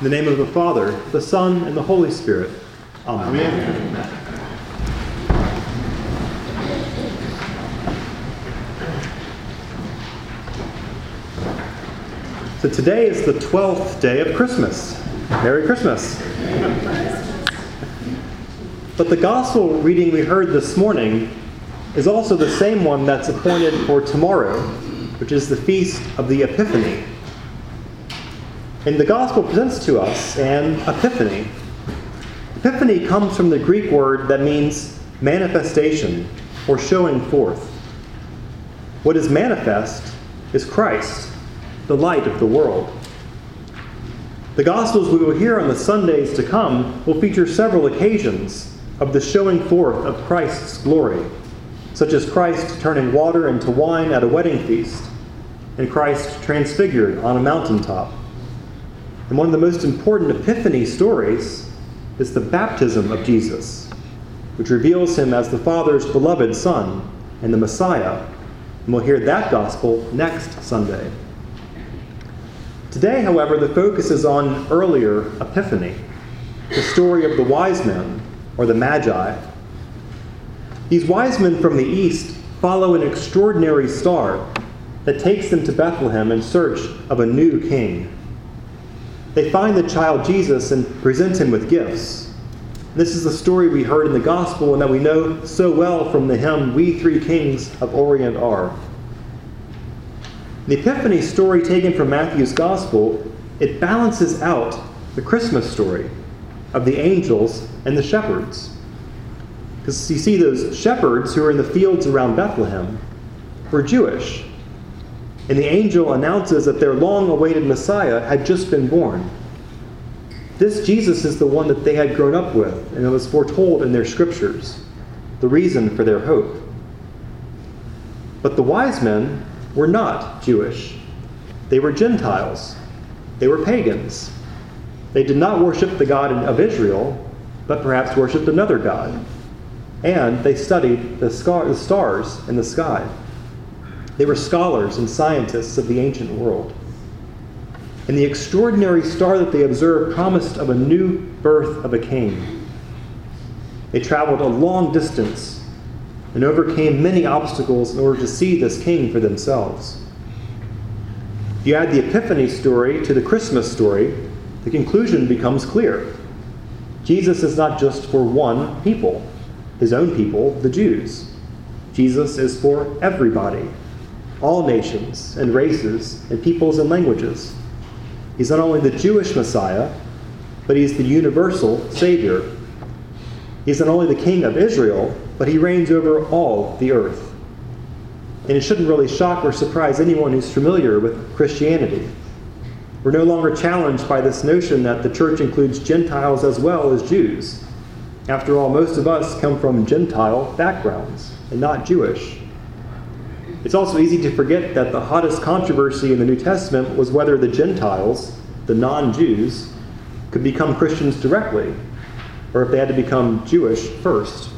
In the name of the Father, the Son, and the Holy Spirit. Amen. Amen. So today is the 12th day of Christmas. Merry Christmas. But the gospel reading we heard this morning is also the same one that's appointed for tomorrow, which is the feast of the Epiphany. And the gospel presents to us an epiphany. Epiphany comes from the Greek word that means manifestation or showing forth. What is manifest is Christ, the light of the world. The Gospels we will hear on the Sundays to come will feature several occasions of the showing forth of Christ's glory, such as Christ turning water into wine at a wedding feast, and Christ transfigured on a mountaintop. And one of the most important Epiphany stories is the baptism of Jesus, which reveals him as the Father's beloved Son and the Messiah. And we'll hear that gospel next Sunday. Today, however, the focus is on earlier Epiphany, the story of the wise men, or the Magi. These wise men from the east follow an extraordinary star that takes them to Bethlehem in search of a new king. They find the child Jesus and present him with gifts. This is the story we heard in the gospel and that we know so well from the hymn, We Three Kings of Orient Are. The Epiphany story taken from Matthew's gospel, it balances out the Christmas story of the angels and the shepherds. Because you see, those shepherds who are in the fields around Bethlehem were Jewish and the angel announces that their long awaited Messiah had just been born. This Jesus is the one that they had grown up with, and it was foretold in their scriptures, the reason for their hope. But the wise men were not Jewish, they were Gentiles, they were pagans. They did not worship the God of Israel, but perhaps worshiped another God. And they studied the stars in the sky. They were scholars and scientists of the ancient world. And the extraordinary star that they observed promised of a new birth of a king. They traveled a long distance and overcame many obstacles in order to see this king for themselves. If you add the Epiphany story to the Christmas story, the conclusion becomes clear. Jesus is not just for one people, his own people, the Jews. Jesus is for everybody, all nations and races and peoples and languages. He's not only the Jewish Messiah, but he's the universal Savior. He's not only the King of Israel, but he reigns over all the earth. And it shouldn't really shock or surprise anyone who's familiar with Christianity. We're no longer challenged by this notion that the church includes Gentiles as well as Jews. After all, most of us come from Gentile backgrounds and not Jewish. It's also easy to forget that the hottest controversy in the New Testament was whether the Gentiles, the non Jews, could become Christians directly, or if they had to become Jewish first.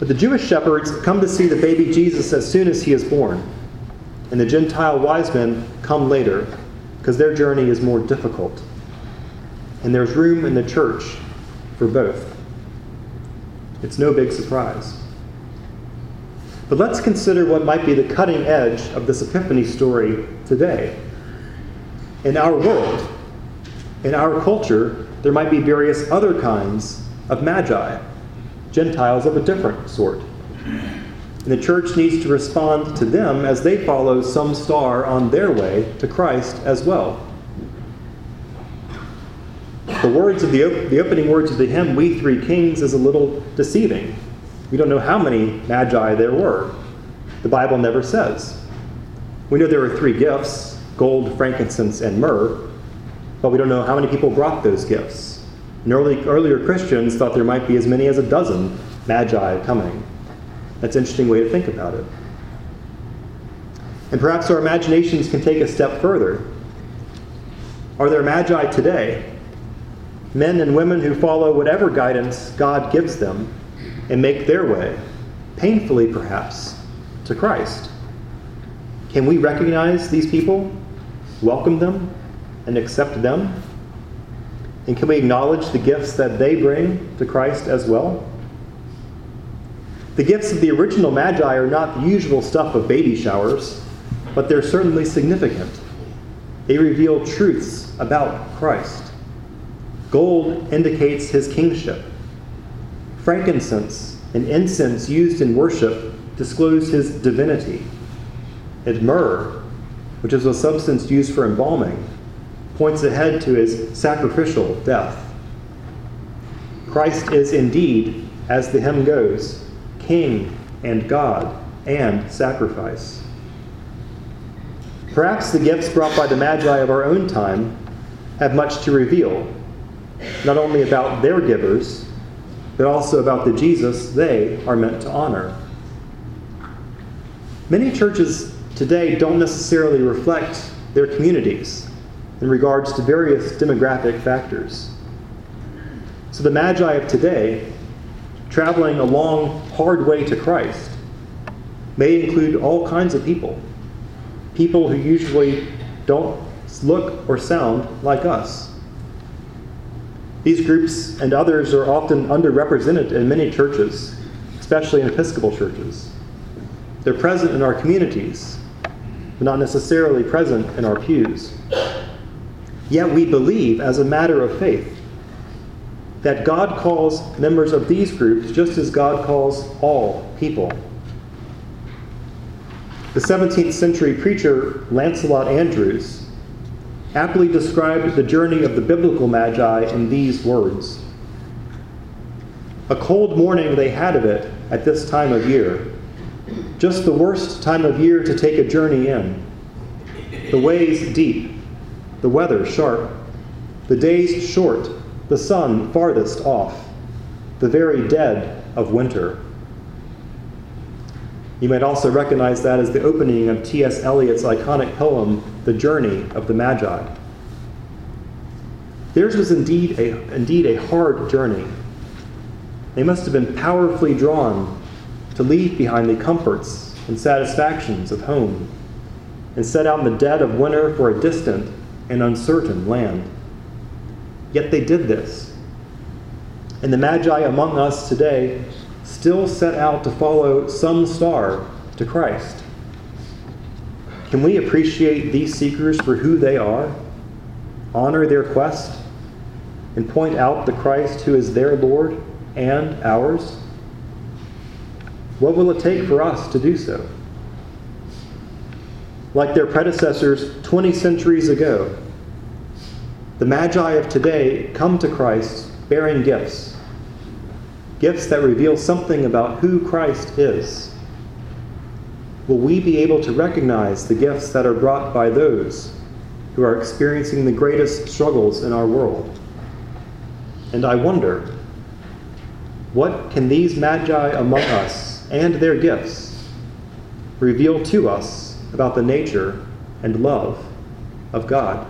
But the Jewish shepherds come to see the baby Jesus as soon as he is born, and the Gentile wise men come later, because their journey is more difficult. And there's room in the church for both. It's no big surprise. But let's consider what might be the cutting edge of this Epiphany story today. In our world, in our culture, there might be various other kinds of magi, Gentiles of a different sort. And the church needs to respond to them as they follow some star on their way to Christ as well. The words of the, the opening words of the hymn, We Three Kings, is a little deceiving. We don't know how many magi there were. The Bible never says. We know there were three gifts gold, frankincense, and myrrh, but we don't know how many people brought those gifts. And early, earlier Christians thought there might be as many as a dozen magi coming. That's an interesting way to think about it. And perhaps our imaginations can take a step further. Are there magi today? Men and women who follow whatever guidance God gives them and make their way, painfully perhaps, to Christ. Can we recognize these people, welcome them, and accept them? And can we acknowledge the gifts that they bring to Christ as well? The gifts of the original Magi are not the usual stuff of baby showers, but they're certainly significant. They reveal truths about Christ. Gold indicates his kingship. Frankincense and incense used in worship disclose his divinity. And myrrh, which is a substance used for embalming, points ahead to his sacrificial death. Christ is indeed, as the hymn goes, King and God and sacrifice. Perhaps the gifts brought by the Magi of our own time have much to reveal, not only about their givers, but also about the Jesus they are meant to honor. Many churches today don't necessarily reflect their communities in regards to various demographic factors. So the Magi of today, traveling a long, hard way to Christ, may include all kinds of people. People who usually don't look or sound like us. These groups and others are often underrepresented in many churches, especially in Episcopal churches. They're present in our communities, but not necessarily present in our pews. Yet we believe, as a matter of faith, that God calls members of these groups just as God calls all people. The 17th century preacher Lancelot Andrewes aptly described the journey of the biblical Magi in these words A cold morning they had of it at this time of year, just the worst time of year to take a journey in. The ways deep, the weather sharp, the days short, the sun farthest off, the very dead of winter. You might also recognize that as the opening of T.S. Eliot's iconic poem, The Journey of the Magi. Theirs was indeed a, indeed a hard journey. They must have been powerfully drawn to leave behind the comforts and satisfactions of home and set out in the dead of winter for a distant and uncertain land. Yet they did this. And the Magi among us today still set out to follow some star to Christ. Can we appreciate these seekers for who they are, honor their quest, and point out the Christ who is their Lord and ours? What will it take for us to do so? like their predecessors 20 centuries ago. The Magi of today come to Christ bearing gifts, gifts that reveal something about who Christ is. Will we be able to recognize the gifts that are brought by those who are experiencing the greatest struggles in our world? And I wonder, what can these Magi among us and their gifts reveal to us about the nature and love of God.